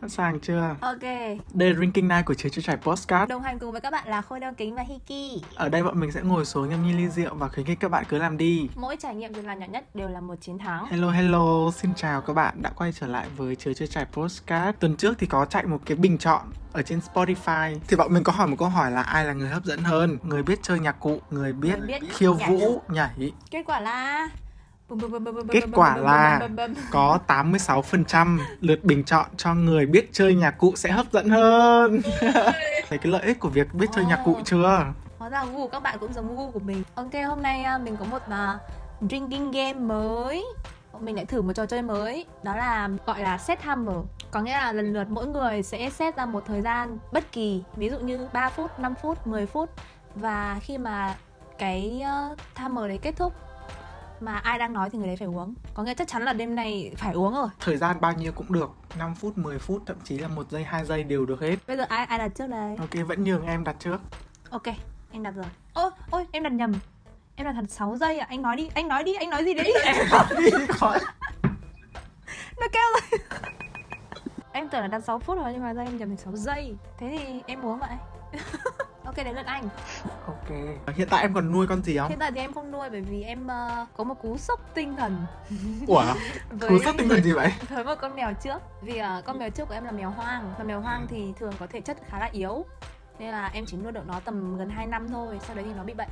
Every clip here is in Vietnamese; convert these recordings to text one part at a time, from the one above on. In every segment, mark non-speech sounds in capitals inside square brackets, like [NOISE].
Sẵn sàng chưa? Ok, Đây là Drinking Night của Chế Chưa Trải Postcard đồng hành cùng với các bạn là Khôi Đeo Kính và Hiki. Ở đây bọn mình sẽ ngồi xuống nhâm nhi ly rượu và khuyến khích các bạn cứ làm đi. Mỗi trải nghiệm dù là nhỏ nhất đều là một chiến thắng. Hello hello, xin chào các bạn đã quay trở lại với Chế Chưa Trải Postcard Tuần trước thì có chạy một cái bình chọn ở trên Spotify. Thì bọn mình có hỏi một câu hỏi là ai là người hấp dẫn hơn? Người biết chơi nhạc cụ, người biết, Người biết khiêu vũ, nhảy. Kết quả là Kết quả là có 86% lượt bình chọn cho người biết chơi nhạc cụ sẽ hấp dẫn hơn. [LAUGHS] Thấy cái lợi ích của việc biết chơi nhạc cụ chưa? Hóa ra gu của các bạn cũng giống gu của mình. Ok, hôm nay à, mình có một à, drinking game mới. Mình lại thử một trò chơi mới. Đó là gọi là set timer Có nghĩa là lần lượt mỗi người sẽ set ra một thời gian bất kỳ Ví dụ như 3 phút, 5 phút, 10 phút. Và khi mà cái uh, timer đấy kết thúc mà ai đang nói thì người đấy phải uống. Có nghĩa chắc chắn là đêm nay phải uống rồi. Thời gian bao nhiêu cũng được 5 phút, 10 phút, thậm chí là một giây, 2 giây đều được hết. Bây giờ ai ai đặt trước đây? Ok, vẫn nhường em đặt trước. Ok, anh đặt rồi. Ôi, ôi, em đặt nhầm. Em đặt thật 6 giây à, anh nói đi, anh nói đi, anh nói gì đấy? [LAUGHS] Đi khỏi [LAUGHS] Nó kêu rồi. [LAUGHS] Em tưởng là đặt 6 phút rồi nhưng mà ra em nhầm thành 6 giây. Thế thì em uống vậy Ok, đến lượt anh. Ok. Hiện tại em còn nuôi con gì không? Hiện tại thì em không nuôi bởi vì em ờ, có một cú sốc tinh thần. Ủa? [LAUGHS] với, Cú sốc tinh thần gì vậy? [LAUGHS] với một con mèo trước. Vì ờ, con mèo trước của em là mèo hoang. Và mèo hoang thì thường có thể chất khá là yếu. Nên là em chỉ nuôi được nó tầm gần 2 năm thôi. Sau đấy thì nó bị bệnh.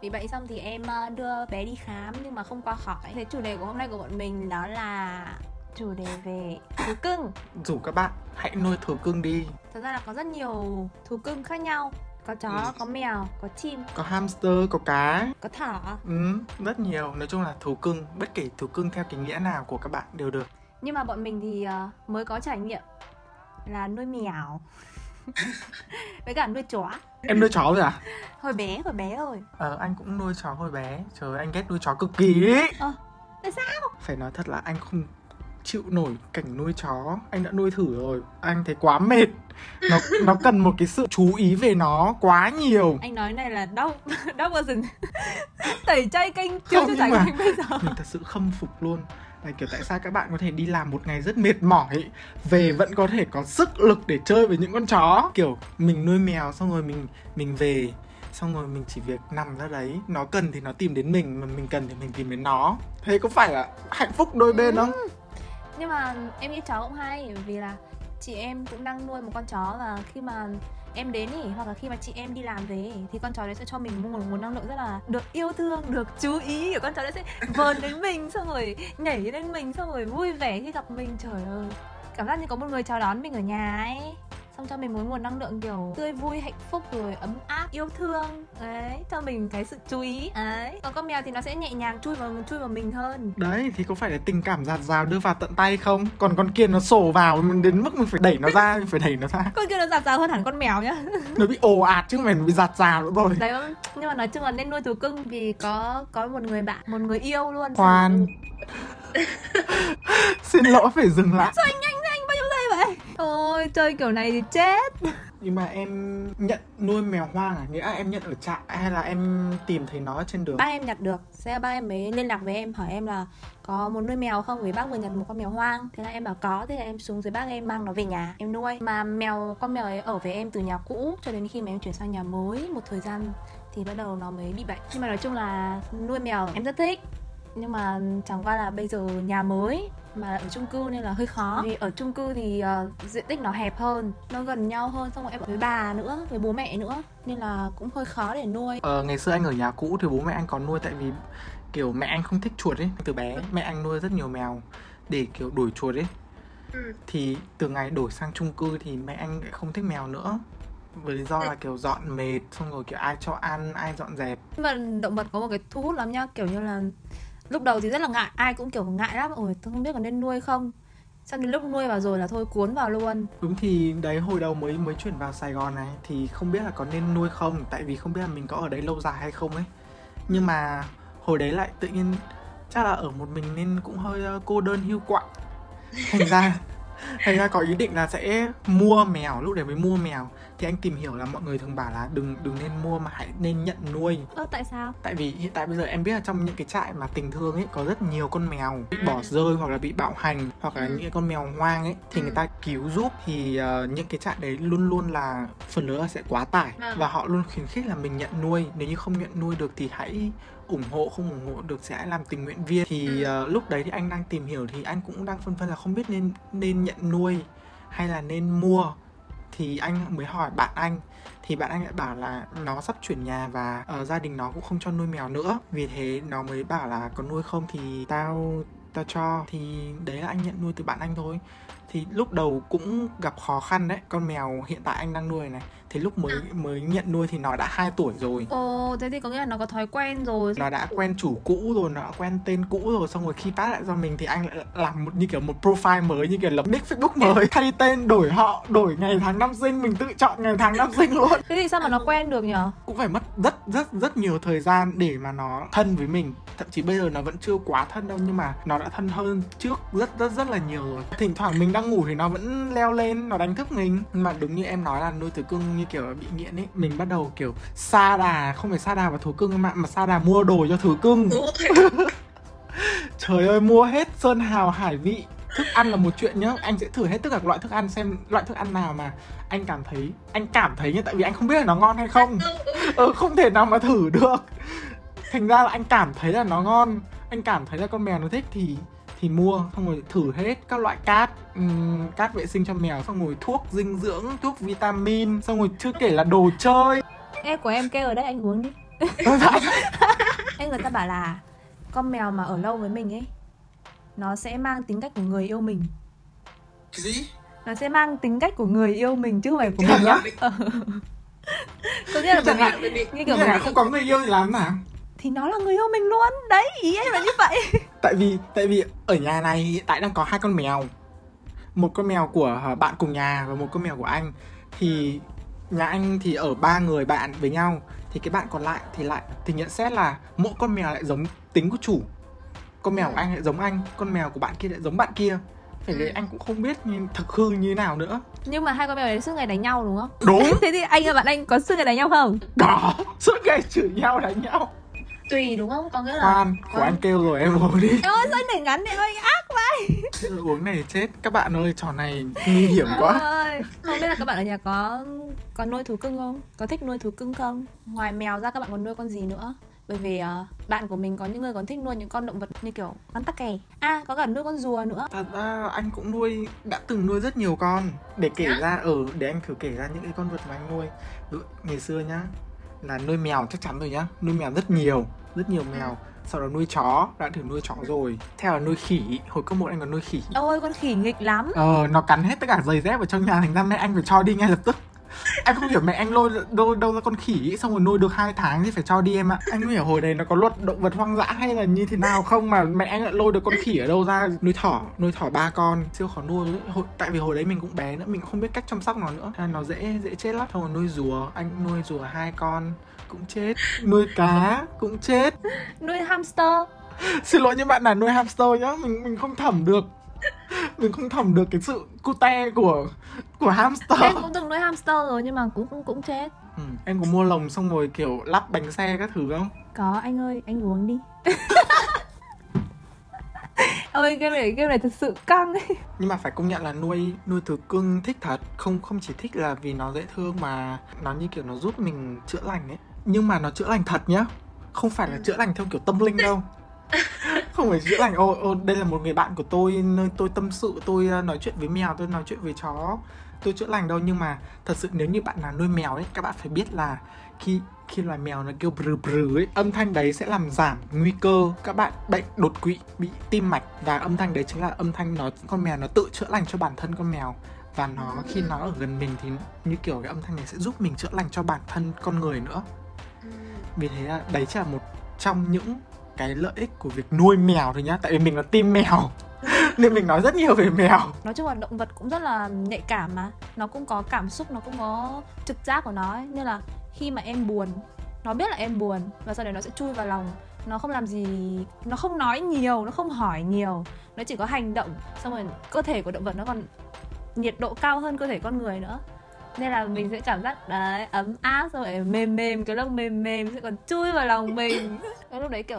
Bị bệnh xong thì em ờ, đưa bé đi khám nhưng mà không qua khỏi. Thế chủ đề của hôm nay của bọn mình đó là chủ đề về thú cưng. Rủ các bạn hãy nuôi thú cưng đi ra là có rất nhiều thú cưng khác nhau. Có chó, Ừ. có mèo, có chim, Có hamster, có cá. Có thỏ. Ừ, rất nhiều. Nói chung là thú cưng Bất kể thú cưng theo cái nghĩa nào của các bạn đều được. Nhưng mà bọn mình thì ờ, mới có trải nghiệm là nuôi mèo. [LAUGHS] Với cả nuôi chó. Em nuôi chó rồi à? [LAUGHS] Hồi bé, hồi bé rồi. Ờ, anh cũng nuôi chó hồi bé. Trời ơi, anh ghét nuôi chó cực kỳ ấy. Tại sao? Phải nói thật là anh không chịu nổi cảnh nuôi chó. Anh đã nuôi thử rồi. Anh thấy quá mệt. Nó nó cần một cái sự chú ý về nó quá nhiều. Anh nói này là đau Đau vào rừng Tẩy chay kênh chưa cho trải nghiệm bây giờ. mình thật sự khâm phục luôn. Là kiểu tại sao các bạn có thể đi làm một ngày rất mệt mỏi về vẫn có thể có sức lực để chơi với những con chó? Kiểu mình nuôi mèo xong rồi mình mình về xong rồi mình chỉ việc nằm ra đấy. Nó cần thì nó tìm đến mình mà mình cần thì mình tìm đến nó. Thế có phải là hạnh phúc đôi bên không nhưng mà em nghĩ chó cũng hay vì là chị em cũng đang nuôi một con chó Và khi mà em đến ý Hoặc là khi mà chị em đi làm về Thì con chó đấy sẽ cho mình một nguồn, nguồn năng lượng rất là Được yêu thương, được chú ý. Kiểu con chó đấy sẽ vờn đến mình Xong rồi nhảy lên mình Xong rồi vui vẻ khi gặp mình. Trời ơi Cảm giác như có một người chào đón mình ở nhà ấy xong cho mình một nguồn năng lượng kiểu tươi vui hạnh phúc rồi ấm áp yêu thương. Đấy cho mình cái sự chú ý. Đấy. Còn con mèo thì nó sẽ nhẹ nhàng chui vào chui vào mình hơn. Đấy thì có phải là tình cảm giạt rào đưa vào tận tay không? Còn con kia nó sổ vào mình đến mức mình phải đẩy nó ra mình phải đẩy nó ra. Con kia nó giạt rào hơn hẳn con mèo nhá. Nó bị ồ ạt chứ nó bị giạt rào nữa rồi. Đấy nhưng mà nói chung là nên nuôi thú cưng vì có có một người bạn một người yêu luôn. Khoan. [LAUGHS] Xin lỗi phải dừng lại. Sao anh nhanh thế anh bao nhiêu giây vậy ôi chơi kiểu này thì chết. Nhưng mà em nhận nuôi mèo hoang à? Nghĩa là em nhận ở trại hay là em tìm thấy nó ở trên đường? ba em nhặt được. Sẽ ba em mới liên lạc với em hỏi em là có muốn nuôi mèo không? Vì bác vừa nhặt một con mèo hoang. Thế là em bảo có thế là em xuống dưới bác em mang nó về nhà em nuôi. Mà mèo con mèo ấy ở với em từ nhà cũ cho đến khi mà em chuyển sang nhà mới một thời gian thì bắt đầu nó mới bị bệnh. Nhưng mà nói chung là nuôi mèo em rất thích nhưng mà chẳng qua là bây giờ nhà mới mà ở chung cư nên là hơi khó vì ở chung cư thì ờ, diện tích nó hẹp hơn nó gần nhau hơn xong rồi em ở với bà nữa với bố mẹ nữa nên là cũng hơi khó để nuôi Ờ, ngày xưa anh ở nhà cũ thì bố mẹ anh có nuôi tại vì kiểu mẹ anh không thích chuột ấy. Từ bé mẹ anh nuôi rất nhiều mèo để kiểu đuổi chuột ấy. Ừ. Thì từ ngày đổi sang chung cư thì mẹ anh lại không thích mèo nữa. Với lý do là kiểu dọn mệt xong rồi kiểu ai cho ăn, ai dọn dẹp. Nhưng mà động vật có một cái thu hút lắm nhá kiểu như là lúc đầu thì rất là ngại, ai cũng kiểu ngại lắm ôi, tôi không biết có nên nuôi không xong đến lúc nuôi vào rồi là thôi, cuốn vào luôn Đúng thì đấy, hồi đầu mới mới chuyển vào Sài Gòn này thì không biết là có nên nuôi không, tại vì không biết là mình có ở đấy lâu dài hay không ấy. Nhưng mà hồi đấy lại tự nhiên chắc là ở một mình nên cũng hơi ờ, cô đơn hưu quạnh. Thành ra thành ra có ý định là sẽ mua mèo lúc đấy mới mua mèo thì anh tìm hiểu là mọi người thường bảo là đừng đừng nên mua mà hãy nên nhận nuôi ơ tại sao tại vì hiện tại bây giờ em biết là trong những cái trại mà tình thương ấy có rất nhiều con mèo bị bỏ rơi hoặc là bị bạo hành hoặc là Ừ. những cái con mèo hoang ấy thì người Ừ. ta cứu giúp thì ờ, những cái trại đấy luôn luôn là phần lớn là sẽ quá tải Vâng. và họ luôn khuyến khích là mình nhận nuôi nếu như không nhận nuôi được thì hãy ủng hộ không ủng hộ được sẽ làm tình nguyện viên. Thì ờ, lúc đấy thì anh đang tìm hiểu thì anh cũng đang phân vân là không biết nên nên nhận nuôi hay là nên mua. Thì anh mới hỏi bạn anh thì bạn anh lại bảo là nó sắp chuyển nhà và ờ, gia đình nó cũng không cho nuôi mèo nữa. Vì thế nó mới bảo là có nuôi không thì tao tao cho. Thì đấy là anh nhận nuôi từ bạn anh thôi thì lúc đầu cũng gặp khó khăn đấy con mèo hiện tại anh đang nuôi này. Thì lúc mới mới nhận nuôi thì nó đã 2 tuổi rồi. Ồ thế thì có nghĩa là nó có thói quen rồi. Nó đã quen chủ cũ rồi nó đã quen tên cũ rồi xong rồi khi pass lại cho mình thì anh lại làm một như kiểu một profile mới như kiểu lập nick facebook mới. [LAUGHS] Thay tên đổi họ đổi ngày tháng năm sinh mình tự chọn ngày tháng năm sinh luôn. Thế thì sao mà nó quen được nhở? Cũng phải mất rất rất rất nhiều thời gian để mà nó thân với mình. Thậm chí bây giờ nó vẫn chưa quá thân đâu nhưng mà nó đã thân hơn trước rất rất rất là nhiều rồi. Thỉnh thoảng mình đang ngủ thì nó vẫn leo lên nó đánh thức mình. Mà đúng như em nói là nuôi thú cưng như kiểu bị nghiện ấy mình bắt đầu kiểu sa đà không phải sa đà vào thú cưng mà mà sa đà mua đồ cho thú cưng. [LAUGHS] Trời ơi mua hết sơn hào hải vị thức ăn là một chuyện nhá. Anh sẽ thử hết tất cả các loại thức ăn xem loại thức ăn nào mà anh cảm thấy anh cảm thấy như tại vì anh không biết là nó ngon hay không. Ừ, không thể nào mà thử được. Thành ra là anh cảm thấy là nó ngon. Anh cảm thấy là con mèo nó thích thì thì mua xong rồi thử hết các loại cát ừm, cát vệ sinh cho mèo xong rồi thuốc dinh dưỡng thuốc vitamin xong rồi chưa kể là đồ chơi. Em của em kêu ở đây anh uống đi. [LAUGHS] Em người ta bảo là con mèo mà ở lâu với mình ấy nó sẽ mang tính cách của người yêu mình. Cái gì? Nó sẽ mang tính cách của người yêu mình chứ không phải của mình nhá. [LAUGHS] Ờ. có nghĩa là chẳng hạn như kiểu mà vì không có người yêu thì làm nào? Thì nó là người yêu mình luôn. Đấy ý em là như vậy tại vì tại vì ở nhà này hiện tại đang có hai con mèo. Một con mèo của ờ, bạn cùng nhà và một con mèo của anh. Thì nhà anh thì ở ba người bạn với nhau. Thì cái bạn còn lại thì lại thì nhận xét là mỗi con mèo lại giống tính của chủ. Con mèo của anh lại giống anh con mèo của bạn kia lại giống bạn kia. Phải đấy anh cũng không biết như thực hư như thế nào nữa. Nhưng mà hai con mèo đấy suốt ngày đánh nhau đúng không? Đúng. [LAUGHS] Thế thì anh và bạn anh có suốt ngày đánh nhau không? Đó suốt ngày chửi nhau đánh nhau tùy đúng không? Có nghĩa là khoan của anh kêu rồi em uống đi. Em ơi sao để ngắn thì ơi ác vậy? Uống này chết các bạn ơi trò này nguy hiểm quá. ơi. Không biết là các bạn ở nhà có có nuôi thú cưng không? Có thích nuôi thú cưng không? Ngoài mèo ra các bạn còn nuôi con gì nữa? Bởi vì ờ, bạn của mình có những người còn thích nuôi những con động vật như kiểu con tắc kè. À có cả nuôi con rùa nữa. Thật ra anh cũng nuôi đã từng nuôi rất nhiều con. Để kể ra ở để anh thử kể ra những cái con vật mà anh nuôi. Ngày xưa nhá là nuôi mèo chắc chắn rồi nhá. Nuôi mèo rất nhiều rất nhiều mèo. Sau đó nuôi chó đã thử nuôi chó rồi. Theo là nuôi khỉ hồi cấp một anh còn nuôi khỉ. Ôi con khỉ nghịch lắm. Ờ nó cắn hết tất cả giày dép ở trong nhà thành ra mẹ anh phải cho đi ngay lập tức em không hiểu mẹ anh lôi đâu đâu ra con khỉ ý, xong rồi nuôi được hai tháng thì phải cho đi em ạ. Anh không hiểu hồi đấy nó có luật động vật hoang dã hay là như thế nào không mà mẹ anh lại lôi được con khỉ ở đâu ra nuôi thỏ nuôi thỏ ba con. Siêu khó nuôi ấy. hồi, tại vì hồi đấy mình cũng bé nữa mình cũng không biết cách chăm sóc nó nữa. Nên nó dễ dễ chết lắm. Xong rồi nuôi rùa anh nuôi rùa hai con cũng chết. Nuôi cá cũng chết. Nuôi hamster. [LAUGHS] Xin lỗi những bạn là nuôi hamster nhá mình mình không thẩm được mình không thẩm được cái sự cute của của hamster. Em cũng từng nuôi hamster rồi nhưng mà cũng cũng, cũng chết. Ừ. em có mua lồng xong rồi kiểu lắp bánh xe các thứ không? Có anh ơi anh uống đi. [LAUGHS] Ôi cái này cái này thật sự căng. Ấy nhưng mà phải công nhận là nuôi nuôi thú cưng thích thật. Không không chỉ thích là vì nó dễ thương mà nó như kiểu nó giúp mình chữa lành ấy. Nhưng mà nó chữa lành thật nhá. Không phải là chữa lành theo kiểu tâm linh đâu [LAUGHS] không phải chữa lành ô ô đây là một người bạn của tôi nơi tôi tâm sự tôi uh, nói chuyện với mèo tôi nói chuyện với chó. Tôi chữa lành đâu nhưng mà thật sự nếu như bạn nào nuôi mèo ấy các bạn phải biết là khi khi loài mèo nó kêu brừ brừ ấy âm thanh đấy sẽ làm giảm nguy cơ các bạn bệnh đột quỵ bị tim mạch. Và âm thanh đấy chính là âm thanh nó con mèo nó tự chữa lành cho bản thân con mèo. Và nó khi nó ở gần mình thì như kiểu cái âm thanh này sẽ giúp mình chữa lành cho bản thân con người nữa. Vì thế là đấy chỉ là một trong những cái lợi ích của việc nuôi mèo thôi nhá. Tại vì mình là team mèo [LAUGHS] nên mình nói rất nhiều về mèo. Nói chung là động vật cũng rất là nhạy cảm mà. Nó cũng có cảm xúc nó cũng có trực giác của nó ấy. như là khi mà em buồn nó biết là em buồn và sau đấy nó sẽ chui vào lòng. Nó không làm gì nó không nói nhiều nó không hỏi nhiều. Nó chỉ có hành động xong rồi cơ thể của động vật nó còn nhiệt độ cao hơn cơ thể con người nữa. Nên là mình sẽ cảm giác đấy ấm áp xong rồi mềm mềm cái lông mềm mềm sẽ còn chui vào lòng mình. [LAUGHS] Cái lúc đấy kiểu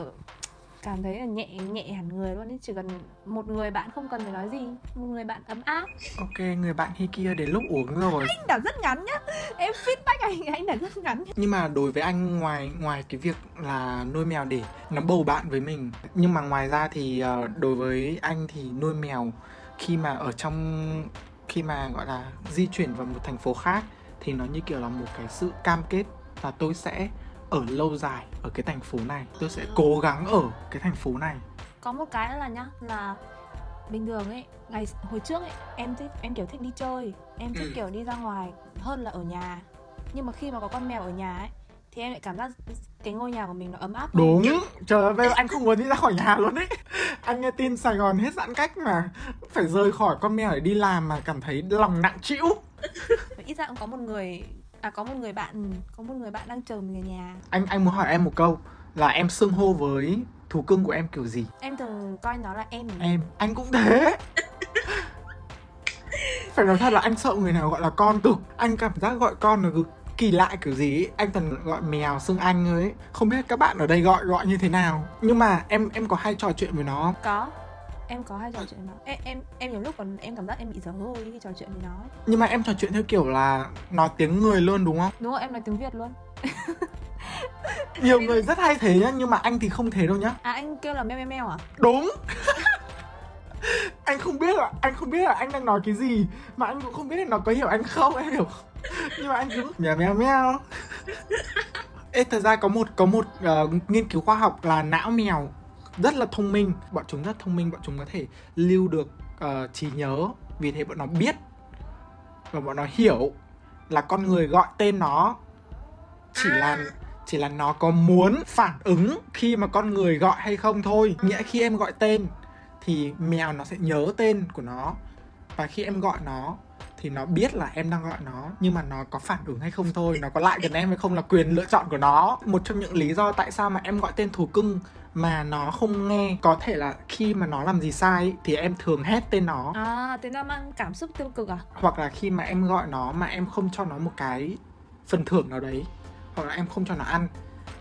cảm thấy là nhẹ nhẹ hẳn người luôn ấy. Chỉ cần một người bạn không cần phải nói gì một người bạn ấm áp. Ok người bạn khi kia đến lúc uống rồi. Anh đã rất ngắn nhá. Em feedback anh anh đã rất ngắn nhưng mà đối với anh ngoài ngoài cái việc là nuôi mèo để nó bầu bạn với mình nhưng mà ngoài ra thì ờ, đối với anh thì nuôi mèo khi mà ở trong khi mà gọi là di chuyển vào một thành phố khác thì nó như kiểu là một cái sự cam kết là tôi sẽ ở lâu dài ở cái thành phố này. Tôi sẽ cố gắng ở cái thành phố này. Có một cái nữa là nhá là bình thường ấy ngày hồi trước ấy em thích em kiểu thích đi chơi em thích Ừ. kiểu đi ra ngoài hơn là ở nhà. Nhưng mà khi mà có con mèo ở nhà ấy thì em lại cảm giác cái ngôi nhà của mình nó ấm áp hơn. đúng. Trời ơi [LAUGHS] anh không muốn đi ra khỏi nhà luôn ấy. Anh nghe tin sài gòn hết giãn cách mà phải rời khỏi con mèo để đi làm mà cảm thấy lòng nặng trĩu. Ít ra cũng có một người à có một người bạn có một người bạn đang chờ mình ở nhà. Anh anh muốn hỏi em một câu là em xưng hô với thú cưng của em kiểu gì? Em thường coi nó là em em anh cũng thế. Phải nói thật là anh sợ người nào gọi là con cực. Anh cảm giác gọi con nó cứ kỳ lạ kiểu gì ấy. anh toàn gọi mèo xưng anh ấy. Không biết các bạn ở đây gọi gọi như thế nào. Nhưng mà em em có hay trò chuyện với nó có em có hay trò chuyện nó? Em em em nhiều lúc còn em cảm giác em bị dở hơi khi trò chuyện với nó ấy. nhưng mà em trò chuyện theo kiểu là nói tiếng người luôn đúng không? Đúng không em nói tiếng việt luôn. [LAUGHS] Nhiều người rất hay thế nhá nhưng mà anh thì không thế đâu nhá. À anh kêu là meo meo meo à? Đúng. [LAUGHS] Anh không biết là anh không biết là anh đang nói cái gì mà anh cũng không biết là nó có hiểu anh không em hiểu [LAUGHS] nhưng mà anh cứ mèo mèo mèo Ê, thật ra có một có một ờ, nghiên cứu khoa học là não mèo rất là thông minh. Bọn chúng rất thông minh bọn chúng có thể lưu được ờ, trí nhớ. Vì thế bọn nó biết và bọn nó hiểu là con người gọi tên nó chỉ là chỉ là nó có muốn phản ứng khi mà con người gọi hay không thôi. Nghĩa khi em gọi tên thì mèo nó sẽ nhớ tên của nó. Và khi em gọi nó thì nó biết là em đang gọi nó nhưng mà nó có phản ứng hay không thôi nó có lại gần em hay không là quyền lựa chọn của nó. Một trong những lý do tại sao mà em gọi tên thú cưng mà nó không nghe có thể là khi mà nó làm gì sai thì em thường hét tên nó. À thế nó mang cảm xúc tiêu cực à? Hoặc là khi mà em gọi nó mà em không cho nó một cái phần thưởng nào đấy hoặc là em không cho nó ăn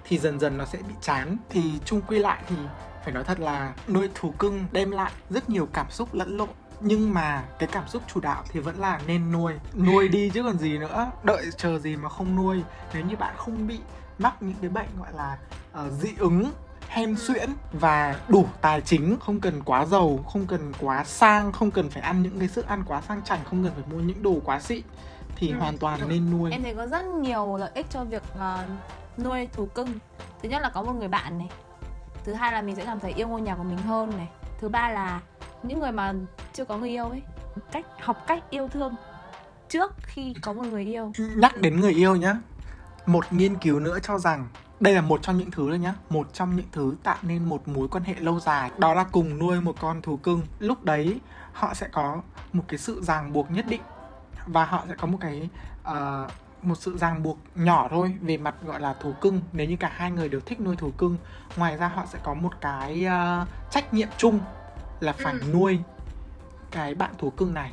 thì dần dần nó sẽ bị chán. Thì chung quy lại thì phải nói thật là nuôi thú cưng đem lại rất nhiều cảm xúc lẫn lộn nhưng mà cái cảm xúc chủ đạo thì vẫn là nên nuôi nuôi đi chứ còn gì nữa. Đợi chờ gì mà không nuôi. Nếu như bạn không bị mắc những cái bệnh gọi là ờ, dị ứng hen suyễn và đủ tài chính không cần quá giàu không cần quá sang không cần phải ăn những cái sức ăn quá sang chảnh không cần phải mua những đồ quá xịn thì Ừ. hoàn toàn nên nuôi. Em thấy có rất nhiều lợi ích cho việc ờ, nuôi thú cưng. Thứ nhất là có một người bạn này. Thứ hai là mình sẽ cảm thấy yêu ngôi nhà của mình hơn này. Thứ ba là những người mà chưa có người yêu ấy. Cách học cách yêu thương trước khi có một người yêu. Nhắc đến người yêu nhá một nghiên cứu nữa cho rằng đây là một trong những thứ đấy nhá một trong những thứ tạo nên một mối quan hệ lâu dài. Đó là cùng nuôi một con thú cưng. Lúc đấy họ sẽ có một cái sự ràng buộc nhất định và họ sẽ có một cái ờ, một sự ràng buộc nhỏ thôi về mặt gọi là thú cưng. Nếu như cả hai người đều thích nuôi thú cưng ngoài ra họ sẽ có một cái ờ, trách nhiệm chung là phải Ừ. nuôi cái bạn thú cưng này.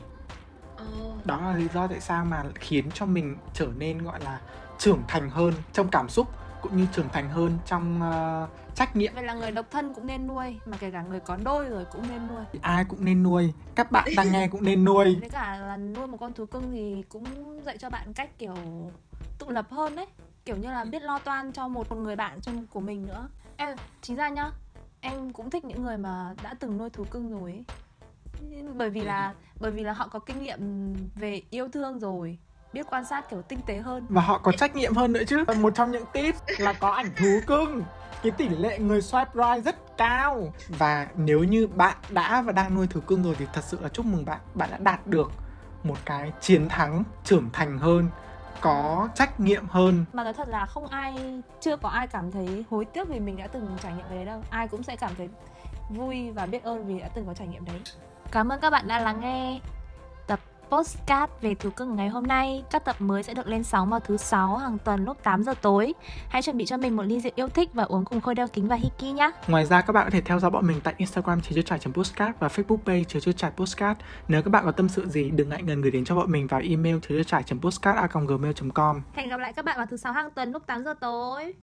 Đó là lý do tại sao mà khiến cho mình trở nên gọi là trưởng thành hơn trong cảm xúc cũng như trưởng thành hơn trong ờ, trách nhiệm. Vậy là người độc thân cũng nên nuôi mà kể cả người có đôi rồi cũng nên nuôi. Ai cũng nên nuôi các bạn đang nghe cũng nên nuôi. Với cả là nuôi một con thú cưng thì cũng dạy cho bạn cách kiểu tự lập hơn đấy kiểu như là biết lo toan cho một người bạn trong của mình nữa. Em chính ra nhá em cũng thích những người mà đã từng nuôi thú cưng rồi ấy. bởi vì là, bởi vì là họ có kinh nghiệm về yêu thương rồi, biết quan sát kiểu tinh tế hơn. Và họ có trách nhiệm hơn nữa chứ. Một trong những tips là có ảnh thú cưng. Cái tỷ lệ người swipe right rất cao. Và nếu như bạn đã và đang nuôi thú cưng rồi thì thật sự là chúc mừng bạn. Bạn đã đạt được một cái chiến thắng trưởng thành hơn có trách nhiệm hơn. Mà nói thật là không ai, chưa có ai cảm thấy hối tiếc vì mình đã từng trải nghiệm cái đấy đâu. Ai cũng sẽ cảm thấy vui và biết ơn vì đã từng có trải nghiệm đấy. Cảm ơn các bạn đã lắng nghe postcard về thú cưng ngày hôm nay. Các tập mới sẽ được lên sóng vào thứ sáu hàng tuần lúc 8 giờ tối. Hãy chuẩn bị cho mình một ly rượu yêu thích và uống cùng khôi đeo kính và Hiki nhé. Ngoài ra các bạn có thể theo dõi bọn mình tại Instagram chưa trải postcard và Facebook page chưa trải postcard. Nếu các bạn có tâm sự gì đừng ngại ngần gửi đến cho bọn mình vào email chưa trải postcard gmail.com. Hẹn gặp lại các bạn vào thứ sáu hàng tuần lúc 8 giờ tối.